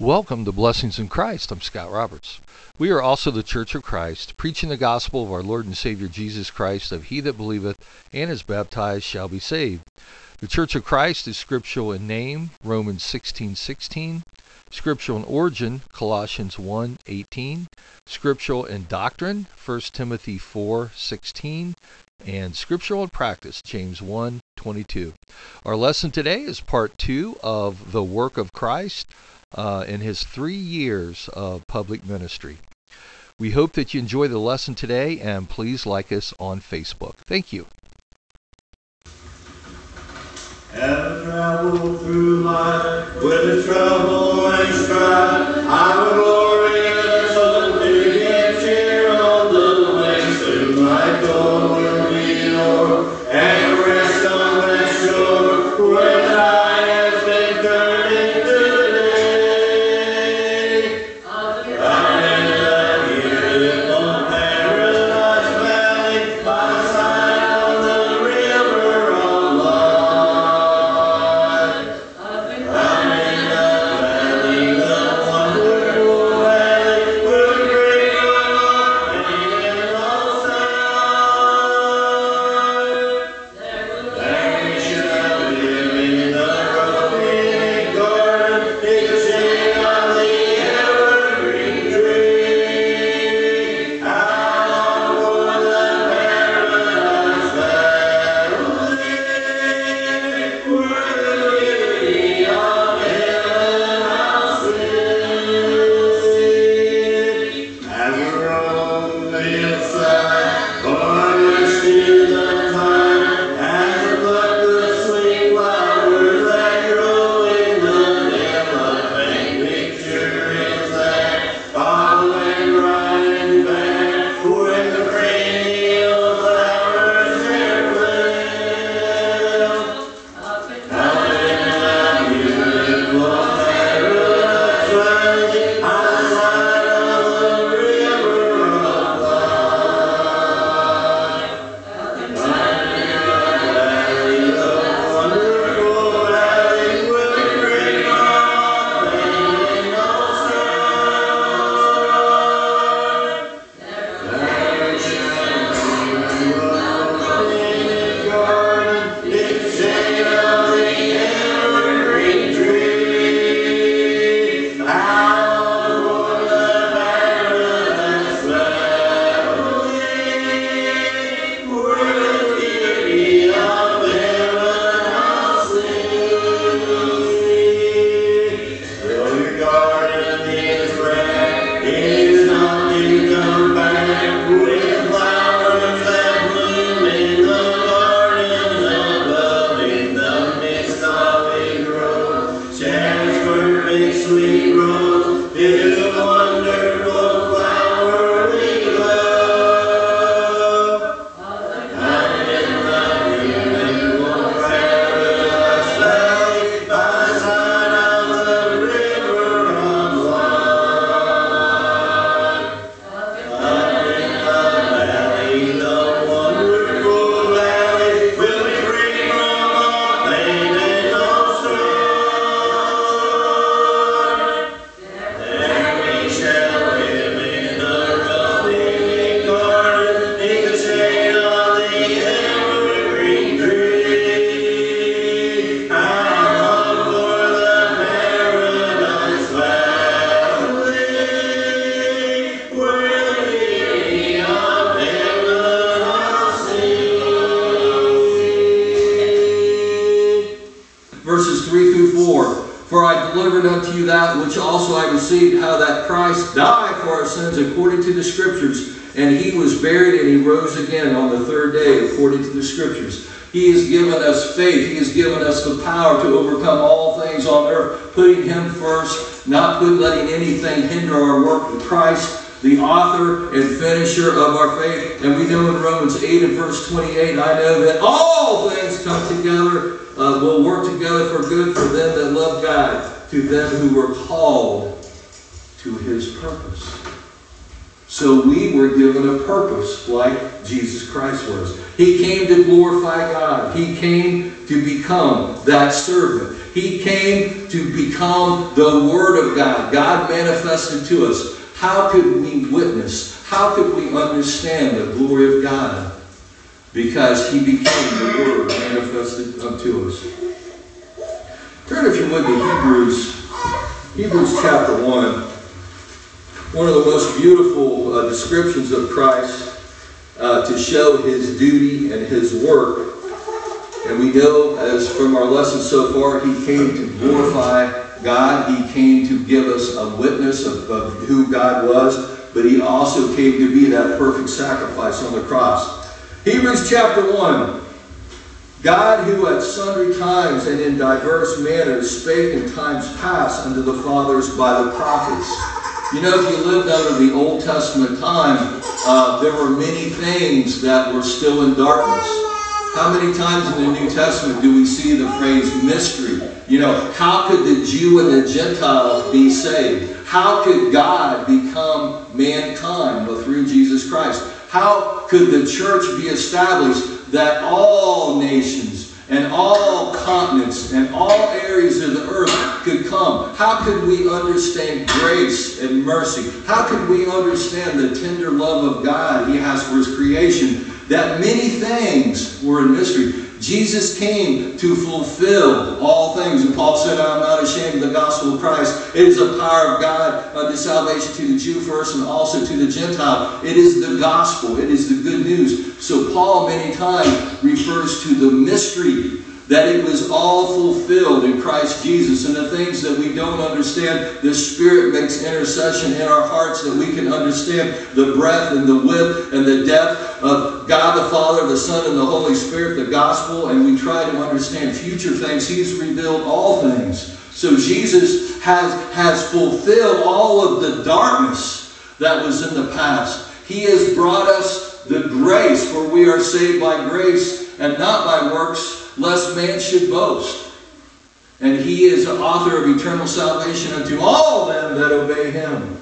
Welcome to Blessings in Christ. I'm Scott Roberts. We are also the Church of Christ, preaching the gospel of our Lord and Savior Jesus Christ, of he that believeth and is baptized shall be saved. The Church of Christ is scriptural in name, Romans 16:16, scriptural in origin, Colossians 1:18, scriptural in doctrine, 1 Timothy 4:16, and scriptural in practice, James 1:22. Our lesson today is part 2 of the work of Christ uh, in his three years of public ministry. We hope that you enjoy the lesson today and please like us on Facebook. Thank you. Through life with trouble and strife, I would glory and he was buried, and he rose again on the third day according to the Scriptures. He has given us faith. He has given us the power to overcome all things on earth, putting him first, not letting anything hinder our work with Christ, the author and finisher of our faith. And we know in Romans 8 and verse 28, I know that all things come together, uh, will work together for good for them that love God, to them who were called to his purpose. So we were given a purpose like Jesus Christ was. He came to glorify God. He came to become that servant. He came to become the Word of God. God manifested to us. How could we witness? How could we understand the glory of God? Because He became the Word manifested unto us. Turn, if you would, to Hebrews, Hebrews chapter 1. One of the most beautiful uh, descriptions of Christ uh, to show his duty and his work. And we know, as from our lesson so far, he came to glorify God. He came to give us a witness of, of who God was, but he also came to be that perfect sacrifice on the cross. Hebrews chapter 1. God, who at sundry times and in diverse manners spake in times past unto the fathers by the prophets. You know, if you lived under the Old Testament time, uh, there were many things that were still in darkness. How many times in the New Testament do we see the phrase mystery? You know, how could the Jew and the Gentile be saved? How could God become mankind well, through Jesus Christ? How could the church be established that all nations and all continents and all areas of the How could we understand grace and mercy? How could we understand the tender love of God He has for His creation? That many things were in mystery. Jesus came to fulfill all things. And Paul said, I'm not ashamed of the gospel of Christ. It is the power of God unto salvation to the Jew first and also to the Gentile. It is the gospel. It is the good news. So Paul many times refers to the mystery that it was all fulfilled in Christ Jesus. And the things that we don't understand, the Spirit makes intercession in our hearts that we can understand the breadth and the width and the depth of God the Father, the Son, and the Holy Spirit, the gospel, and we try to understand future things. He's revealed all things. So Jesus has, has fulfilled all of the darkness that was in the past. He has brought us the grace, for we are saved by grace and not by works, lest man should boast. And he is the author of eternal salvation unto all them that obey him.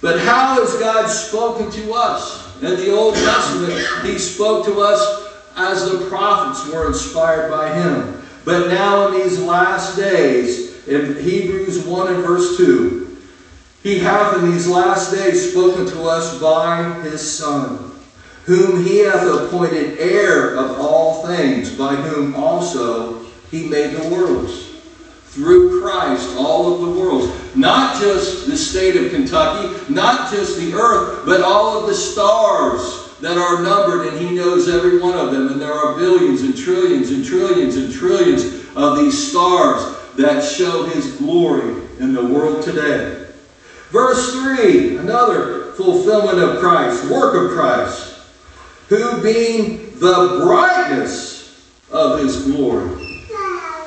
But how has God spoken to us? In the Old Testament, he spoke to us as the prophets were inspired by him. But now in these last days, in Hebrews 1 and verse 2, he hath in these last days spoken to us by his Son, whom he hath appointed heir of all things, by whom also he made the worlds. Through Christ, all of the worlds. Not just the state of Kentucky, not just the earth, but all of the stars that are numbered, and he knows every one of them. And there are billions and trillions and trillions and trillions of these stars that show his glory in the world today. Verse 3, another fulfillment of Christ, work of Christ, who being the brightness of his glory.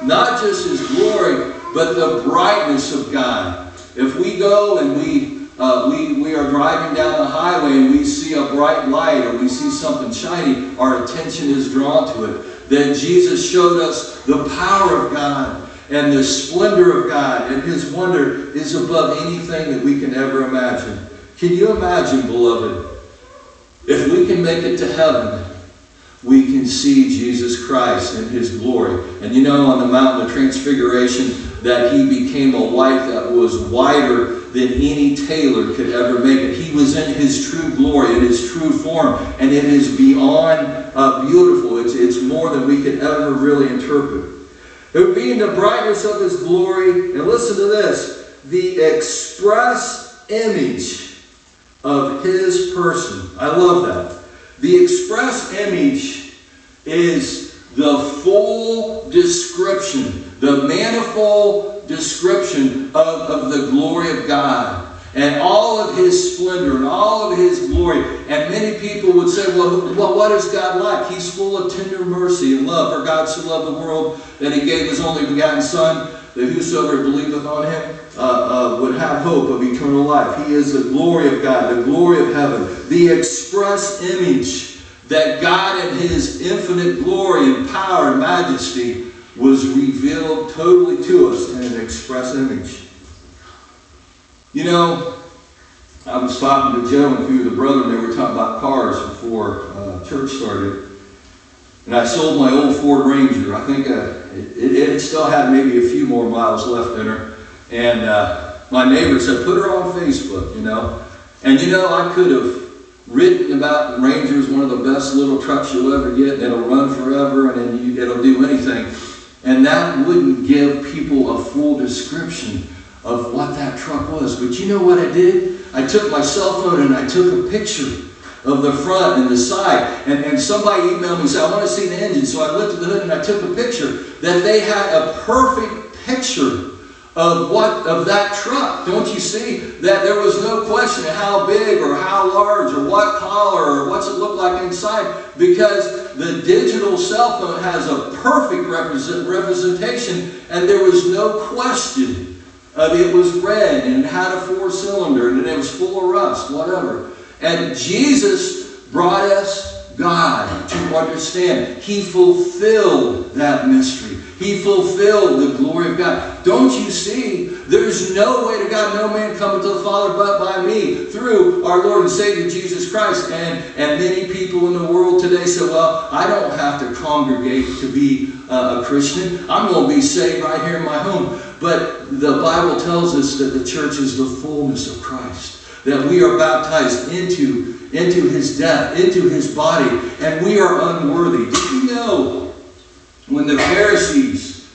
Not just his glory, but the brightness of God. If we go and we, uh, we, we are driving down the highway and we see a bright light or we see something shiny, our attention is drawn to it. Then Jesus showed us the power of God and the splendor of God and his wonder is above anything that we can ever imagine. Can you imagine, beloved, if we can make it to heaven, we can see Jesus Christ in his glory. And you know, on the mountain of transfiguration, that he became a light that was wider than any tailor could ever make it. He was in his true glory, in his true form, and it is beyond uh, beautiful. It's, it's more than we could ever really interpret. It would be in the brightness of his glory, and listen to this, the express image of his person. I love that. The express image is the full description, the manifold description of, of the glory of God and all of his splendor and all of his glory. And many people would say, well, what is God like? He's full of tender mercy and love. For God so loved the world that he gave his only begotten Son, that whosoever believeth on him uh, uh, would have hope of eternal life. He is the glory of God, the glory of heaven, the express image that God in his infinite glory and power and majesty was revealed totally to us in an express image. You know, I was talking to Joe and a few of the brethren, they were talking about cars before uh, church started. And I sold my old Ford Ranger. I think I, it, it, still had maybe a few more miles left in her. And uh, my neighbor said, put her on Facebook, you know. And you know, I could have written about Ranger's one of the best little trucks you'll ever get, it'll run forever, and you, it'll do anything. And that wouldn't give people a full description of what that truck was. But you know what I did? I took my cell phone and I took a picture of the front and the side. And, and somebody emailed me and said, I want to see the engine. So I lifted the hood and I took a picture that they had a perfect picture of what of that truck. Don't you see that there was no question of how big or how large or what color or what's it look like inside because the digital cell phone has a perfect represent, representation and there was no question of it was red and it had a four cylinder and it was full of rust, whatever. And Jesus brought us God to understand. He fulfilled that mystery. He fulfilled the glory of God. Don't you see? There's no way to God, no man cometh to the Father but by me, through our Lord and Savior Jesus Christ. And, and many people in the world today say, well, I don't have to congregate to be uh, a Christian. I'm going to be saved right here in my home. But the Bible tells us that the church is the fullness of Christ that we are baptized into, into his death, into his body, and we are unworthy. Did you know when the Pharisees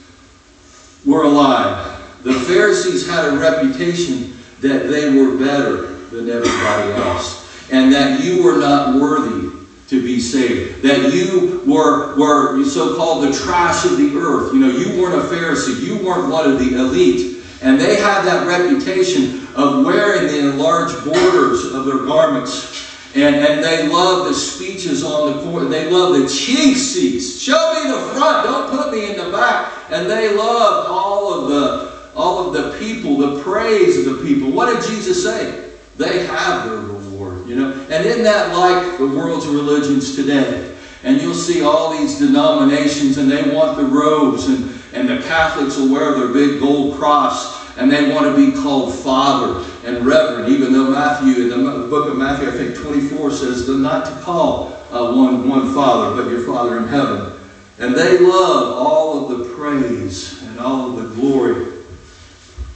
were alive, the Pharisees had a reputation that they were better than everybody else, and that you were not worthy to be saved. That you were, were so-called the trash of the earth. You know, you weren't a Pharisee. You weren't one of the elite. And they had that reputation of wearing the enlarged borders of their garments. And, and they loved the speeches on the court. They loved the chief seats. Show me the front. Don't put me in the back. And they loved all of the all of the people, the praise of the people. What did Jesus say? They have their reward, you know. And isn't that like the world's religions today? And you'll see all these denominations and they want the robes and, and the Catholics will wear their big gold cross and they want to be called Father and Reverend, even though Matthew, in the book of Matthew, I think 24 says, not to call uh, one, one Father, but your Father in heaven. And they love all of the praise and all of the glory.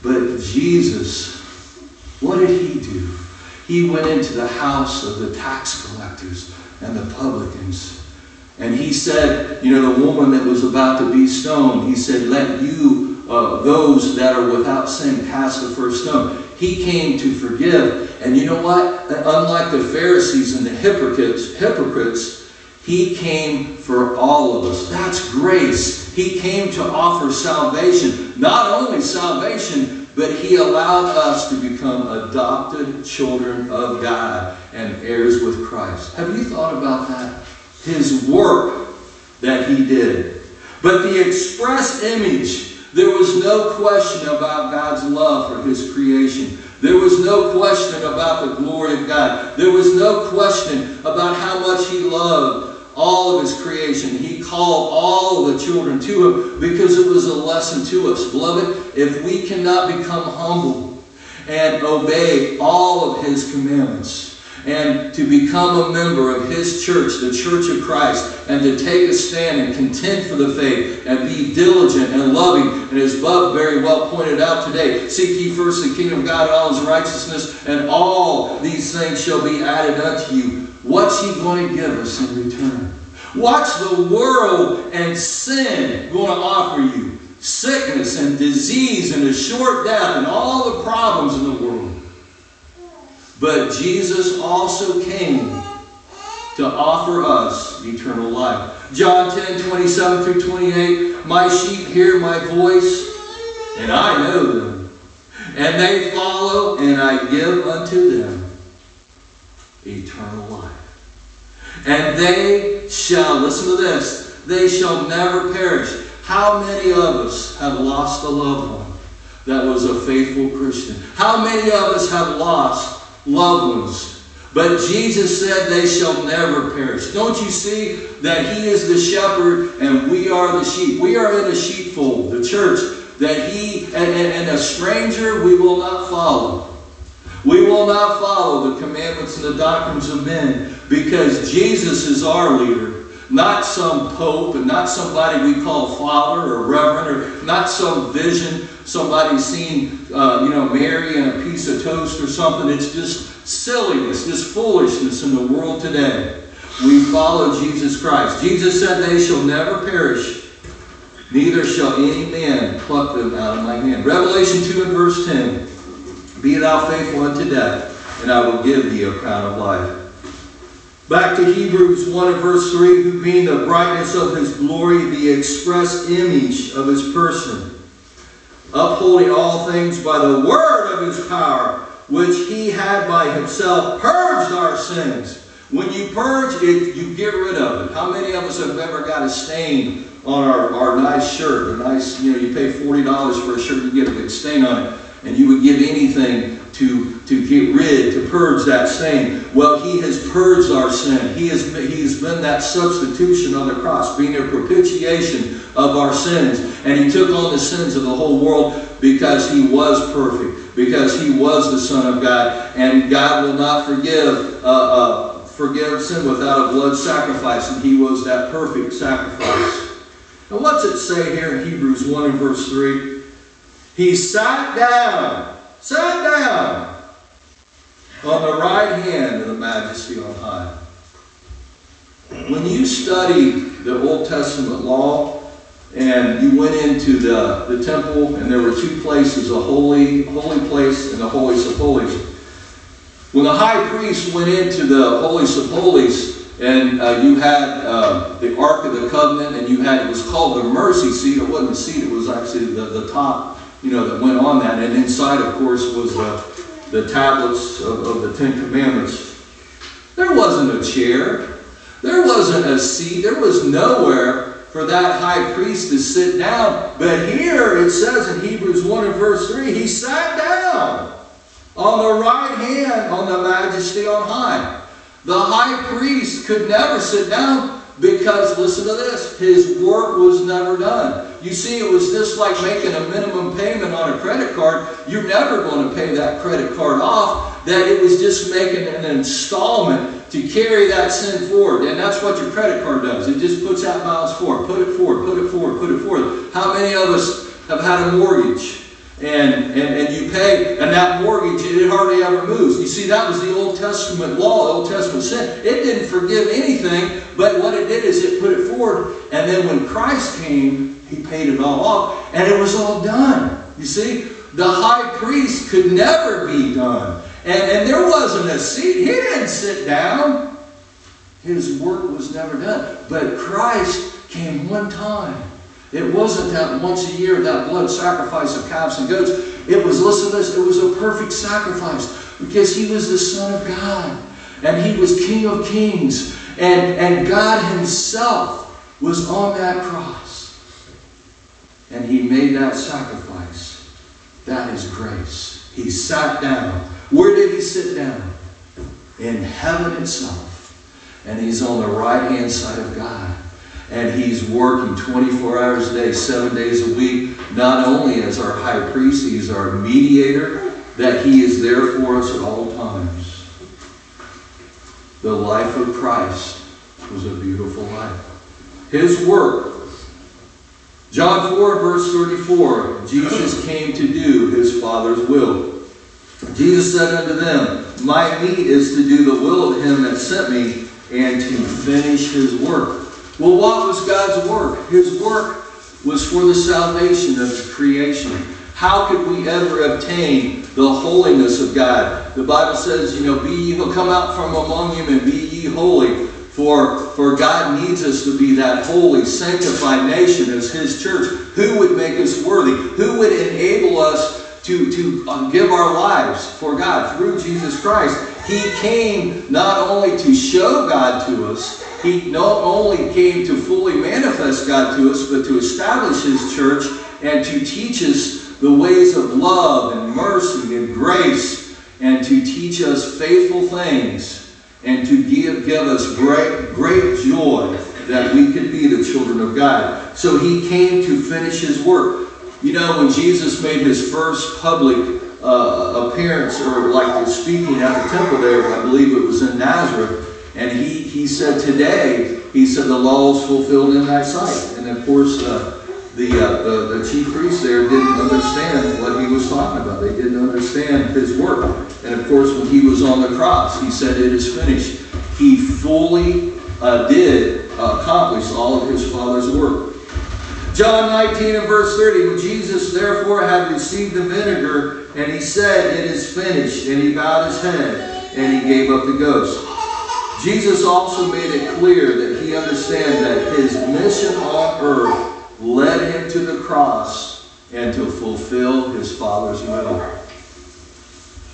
But Jesus, what did he do? He went into the house of the tax collectors and the publicans. And he said, you know, the woman that was about to be stoned, he said, let you, uh, those that are without sin, cast the first stone. He came to forgive. And you know what? Unlike the Pharisees and the hypocrites, hypocrites, he came for all of us. That's grace. He came to offer salvation. Not only salvation, but he allowed us to become adopted children of God and heirs with Christ. Have you thought about that? His work that he did. But the express image, there was no question about God's love for his creation. There was no question about the glory of God. There was no question about how much he loved all of his creation. He called all the children to him because it was a lesson to us. Beloved, if we cannot become humble and obey all of his commandments, and to become a member of his church, the Church of Christ, and to take a stand and contend for the faith and be diligent and loving. And as Bob very well pointed out today, seek ye first the kingdom of God and all his righteousness, and all these things shall be added unto you. What's he going to give us in return? What's the world and sin going to offer you? Sickness and disease and a short death and all the problems in the world. But Jesus also came to offer us eternal life. John 10, 27 through 28, My sheep hear my voice, and I know them. And they follow, and I give unto them eternal life. And they shall, listen to this, they shall never perish. How many of us have lost a loved one that was a faithful Christian? How many of us have lost loved ones. But Jesus said they shall never perish. Don't you see that He is the shepherd and we are the sheep? We are in a sheepfold, the church, that He and, and, and a stranger we will not follow. We will not follow the commandments and the doctrines of men because Jesus is our leader. Not some pope and not somebody we call father or reverend or not some vision, somebody seen, uh, you know, Mary and a piece of toast or something. It's just silliness, just foolishness in the world today. We follow Jesus Christ. Jesus said, They shall never perish, neither shall any man pluck them out of my hand. Revelation 2 and verse 10 Be thou faithful unto death, and I will give thee a crown of life. Back to Hebrews 1 and verse 3 Who being the brightness of his glory, the express image of his person, upholding all things by the word of his power, which he had by himself purged our sins. When you purge it, you get rid of it. How many of us have ever got a stain on our, our nice shirt? A nice, you know, you pay $40 for a shirt, you get a big stain on it, and you would give anything to, to get rid, to purge that stain. Well, he has purged our sin. He has, he has been that substitution on the cross, being a propitiation of our sins. And he took on the sins of the whole world because he was perfect, because he was the Son of God. And God will not forgive uh, uh, forgive sin without a blood sacrifice, and he was that perfect sacrifice. And what's it say here in Hebrews 1 and verse 3? He sat down, sat down on the right hand of the majesty on high. When you study the Old Testament law, and you went into the, the temple, and there were two places, a holy, holy place and the holiest of holies. When the high priest went into the holiest of holies, and uh, you had uh, the Ark of the Covenant, and you had, it was called the mercy seat. It wasn't a seat, it was actually the, the top, you know, that went on that. And inside, of course, was the, the tablets of, of the Ten Commandments. There wasn't a chair. There wasn't a seat. There was nowhere for that high priest to sit down. But here it says in Hebrews 1 and verse 3, he sat down on the right hand on the majesty on high. The high priest could never sit down because, listen to this, his work was never done. You see, it was just like making a minimum payment on a credit card. You're never going to pay that credit card off. That it was just making an installment to carry that sin forward. And that's what your credit card does. It just puts that balance forward, put it forward, put it forward, put it forward. How many of us have had a mortgage? And, and, and you pay, and that mortgage, it hardly ever moves. You see, that was the Old Testament law, Old Testament sin. It didn't forgive anything, but what it did is it put it forward, and then when Christ came, he paid it all off, and it was all done. You see, the high priest could never be done. And, and there wasn't a seat. He didn't sit down. His work was never done. But Christ came one time it wasn't that once a year, that blood sacrifice of calves and goats. It was, listen to this, it was a perfect sacrifice because he was the Son of God and he was King of Kings. And, and God himself was on that cross. And he made that sacrifice. That is grace. He sat down. Where did he sit down? In heaven itself. And he's on the right hand side of God and he's working 24 hours a day, seven days a week, not only as our high priest, he's our mediator, that he is there for us at all times. The life of Christ was a beautiful life. His work, John 4, verse 34, Jesus came to do his Father's will. Jesus said unto them, My meat is to do the will of him that sent me and to finish his work. Well, what was God's work? His work was for the salvation of creation. How could we ever obtain the holiness of God? The Bible says, you know, be ye, come out from among you and be ye holy. For, for God needs us to be that holy, sanctified nation as His church. Who would make us worthy? Who would enable us to, to uh, give our lives for God through Jesus Christ? He came not only to show God to us, he not only came to fully manifest God to us, but to establish His church and to teach us the ways of love and mercy and grace and to teach us faithful things and to give, give us great, great joy that we could be the children of God. So he came to finish his work. You know, when Jesus made his first public uh, appearance, or like speaking at the temple there, I believe it was in Nazareth, and he, he said, Today he said the law is fulfilled in thy sight. And of course, uh, the, uh, the, the chief priest there didn't understand what he was talking about. They didn't understand his work. And of course, when he was on the cross, he said, It is finished. He fully uh, did accomplish all of his Father's work. John 19 and verse 30, when Jesus therefore had received the vinegar, and he said, It is finished, and he bowed his head, and he gave up the ghost. Jesus also made it clear that he understood that his mission on earth led him to the cross and to fulfill his Father's will.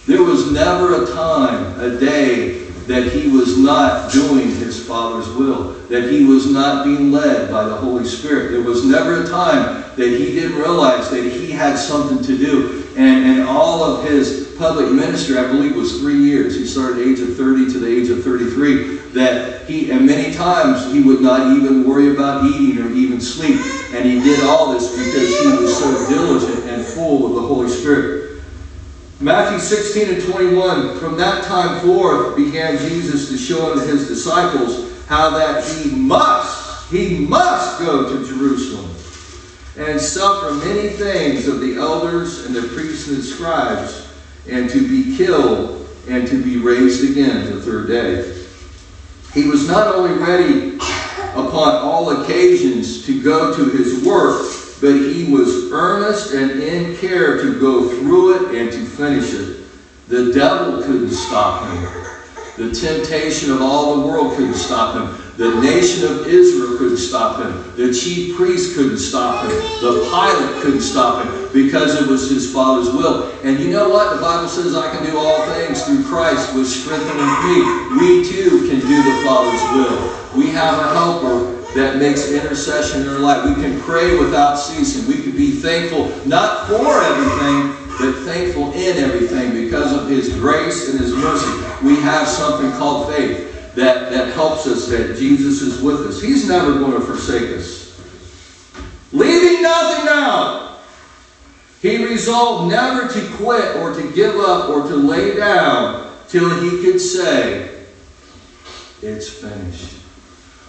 There was never a time, a day, that he was not doing his Father's will, that he was not being led by the Holy Spirit. There was never a time that he didn't realize that he had something to do. And, and all of his public ministry, I believe, was three years. He started at the age of 30 to the age of 33. That he, and many times, he would not even worry about eating or even sleep. And he did all this because he was so diligent and full of the Holy Spirit. Matthew 16 and 21, from that time forth began Jesus to show unto his disciples how that he must, he must go to Jerusalem and suffer many things of the elders and the priests and the scribes, and to be killed and to be raised again the third day. He was not only ready upon all occasions to go to his work, but he was earnest and in care to go through it and to finish it. The devil couldn't stop him. The temptation of all the world couldn't stop him. The nation of Israel couldn't stop him. The chief priest couldn't stop him. The Pilate couldn't stop him because it was his Father's will. And you know what? The Bible says, I can do all things through Christ which strengthens me. We too can do the Father's will. We have a helper that makes intercession in our life. We can pray without ceasing. We can be thankful not for everything, but thankful in everything because of His grace and His mercy. We have something called faith that, that helps us that Jesus is with us. He's never going to forsake us. Leaving nothing out. He resolved never to quit or to give up or to lay down till he could say, It's finished.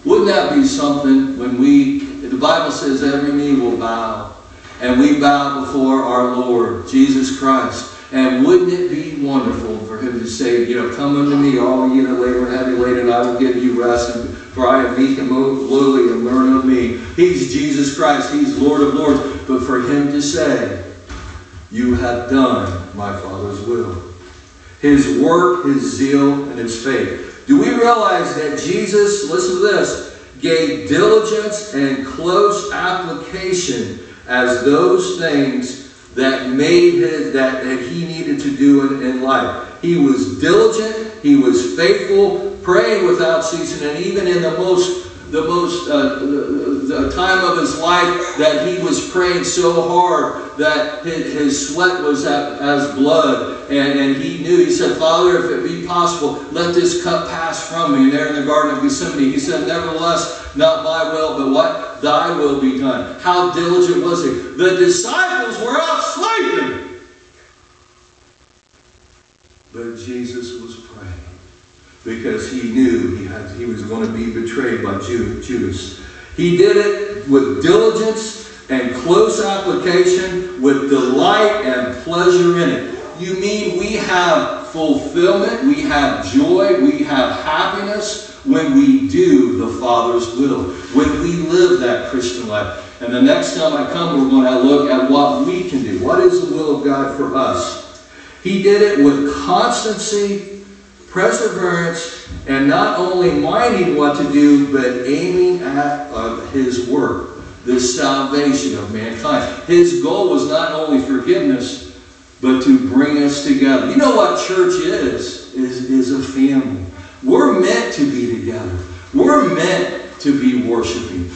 Wouldn't that be something when we, the Bible says every knee will bow, and we bow before our Lord, Jesus Christ. And wouldn't it be wonderful for him to say, you know, come unto me, all ye that labor and heavy laden, I will give you rest. And for I am meek and lowly, and learn of me. He's Jesus Christ. He's Lord of lords. But for him to say, you have done my Father's will. His work, his zeal, and his faith. Do we realize that Jesus, listen to this, gave diligence and close application as those things that made his, that, that he needed to do in, in life. He was diligent, he was faithful, praying without ceasing, and even in the most the most uh, the, time of his life that he was praying so hard that his, sweat was as blood. And, and he knew he said father if it be possible let this cup pass from me. And there in the garden of gethsemane he said nevertheless not my will but what? Thy will be done. How diligent was he? The disciples were out sleeping. But jesus was praying because he knew he, had, he was going to be betrayed by Judas. He did it with diligence and close application, with delight and pleasure in it. You mean we have fulfillment, we have joy, we have happiness when we do the Father's will, when we live that Christian life. And the next time I come, we're going to look at what we can do. What is the will of God for us? He did it with constancy, perseverance, and not only minding what to do, but aiming at uh, his work, the salvation of mankind. His goal was not only forgiveness, but to bring us together. You know what church is? Is, is a family. We're meant to be together. We're meant to be worshiping.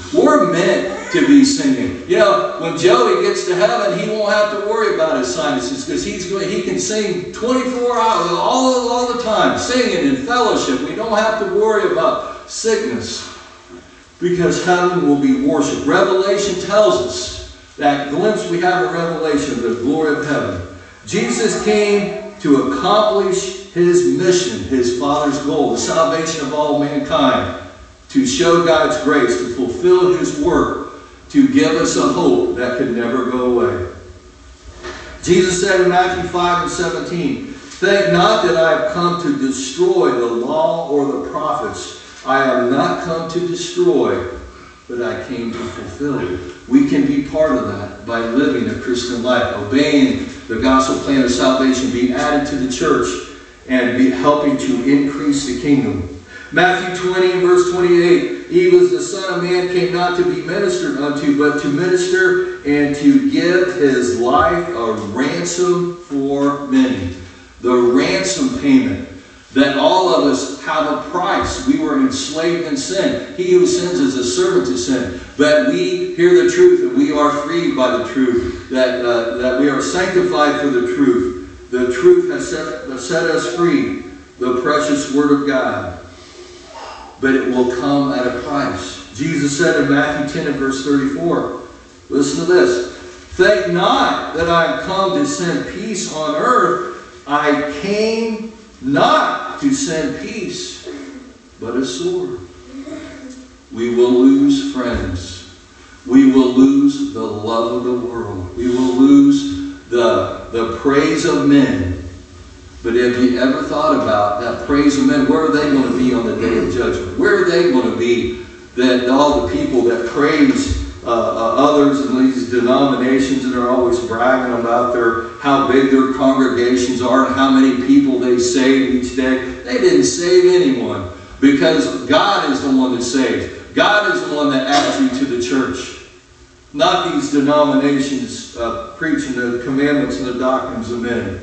To be singing. You know, when Joey gets to heaven, he won't have to worry about his sinuses because he's going. He can sing 24 hours, all all the time, singing in fellowship. We don't have to worry about sickness because heaven will be worship. Revelation tells us that glimpse we have in Revelation of the glory of heaven. Jesus came to accomplish his mission, his Father's goal, the salvation of all mankind to show God's grace, to fulfill His work, to give us a hope that could never go away. Jesus said in Matthew 5 and 17, Think not that I have come to destroy the law or the prophets. I have not come to destroy, but I came to fulfill. We can be part of that by living a Christian life, obeying the gospel plan of salvation, being added to the church, and be helping to increase the kingdom. Matthew 20 verse 28, He was the Son of Man came not to be ministered unto, but to minister and to give his life a ransom for many. The ransom payment that all of us have a price. We were enslaved in sin. He who sins is a servant to sin. But we hear the truth and we are freed by the truth. That, uh, that we are sanctified for the truth. The truth has set, has set us free. The precious Word of God. But it will come at a price. Jesus said in Matthew 10 and verse 34, listen to this. Think not that I am come to send peace on earth. I came not to send peace, but a sword. We will lose friends. We will lose the love of the world. We will lose the, the praise of men. But have you ever thought about that praise of men? Where are they going to be on the day of judgment? Where are they going to be? That all the people that praise uh, uh, others in these denominations and are always bragging about their how big their congregations are and how many people they save each day. They didn't save anyone because God is the one that saves. God is the one that adds you to the church. Not these denominations uh, preaching the commandments and the doctrines of men.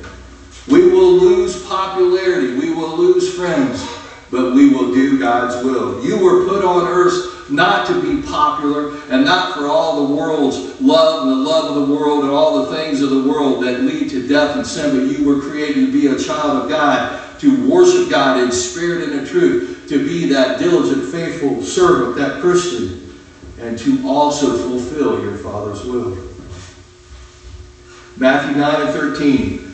We will lose popularity. We will lose friends. But we will do God's will. You were put on earth not to be popular and not for all the world's love and the love of the world and all the things of the world that lead to death and sin, but you were created to be a child of God, to worship God in spirit and in truth, to be that diligent, faithful servant, that Christian, and to also fulfill your Father's will. Matthew 9 and 13.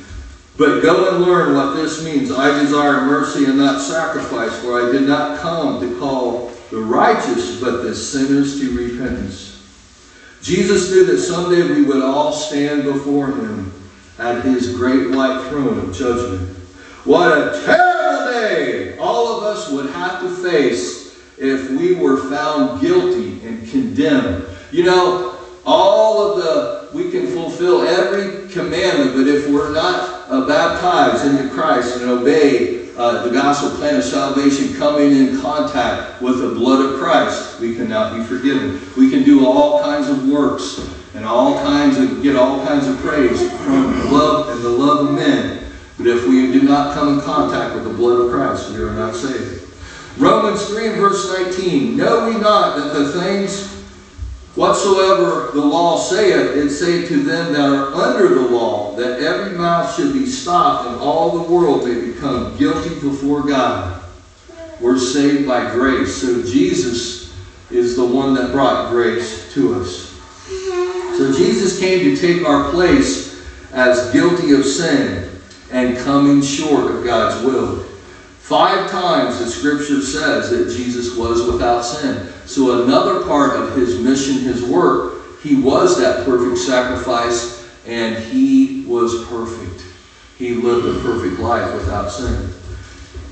But go and learn what this means. I desire mercy and not sacrifice, for I did not come to call the righteous, but the sinners to repentance. Jesus knew that someday we would all stand before him at his great white throne of judgment. What a terrible day all of us would have to face if we were found guilty and condemned. You know, all of the, we can fulfill every commandment, but if we're not uh, baptized into Christ and obey uh, the gospel plan of salvation, coming in contact with the blood of Christ, we cannot be forgiven. We can do all kinds of works and all kinds of get all kinds of praise from love and the love of men. But if we do not come in contact with the blood of Christ, we are not saved. Romans 3 and verse 19. Know we not that the things whatsoever the law saith, it saith to them that are under the law, that every mouth should be stopped, and all the world may become guilty before God. We're saved by grace. So Jesus is the one that brought grace to us. So Jesus came to take our place as guilty of sin and coming short of God's will. Five times the scripture says that Jesus was without sin. So another part of his mission, his work, he was that perfect sacrifice and he was perfect. He lived a perfect life without sin.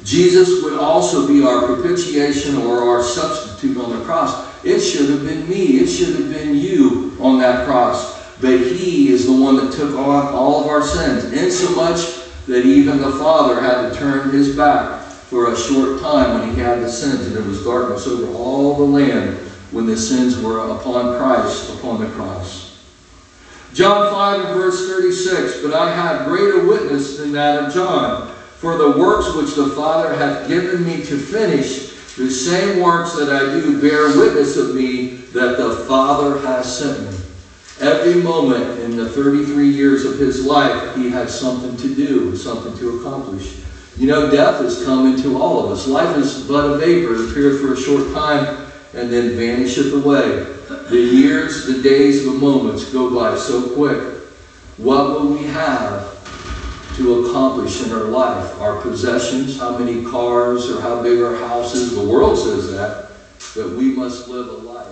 Jesus would also be our propitiation or our substitute on the cross. It should have been me. It should have been you on that cross. But he is the one that took on all of our sins, insomuch that even the Father had to turn his back for a short time when he had the sins, and there was darkness over all the land when the sins were upon Christ upon the cross. John 5 and verse 36, But I have greater witness than that of John, for the works which the Father hath given me to finish, the same works that I do bear witness of me that the Father has sent me. Every moment in the 33 years of his life, he had something to do, something to accomplish. You know, death has come into all of us. Life is but a vapor. It appears for a short time and then vanisheth away. The years, the days, the moments go by so quick. What will we have to accomplish in our life? Our possessions, how many cars or how big our house is? The world says that. But we must live a life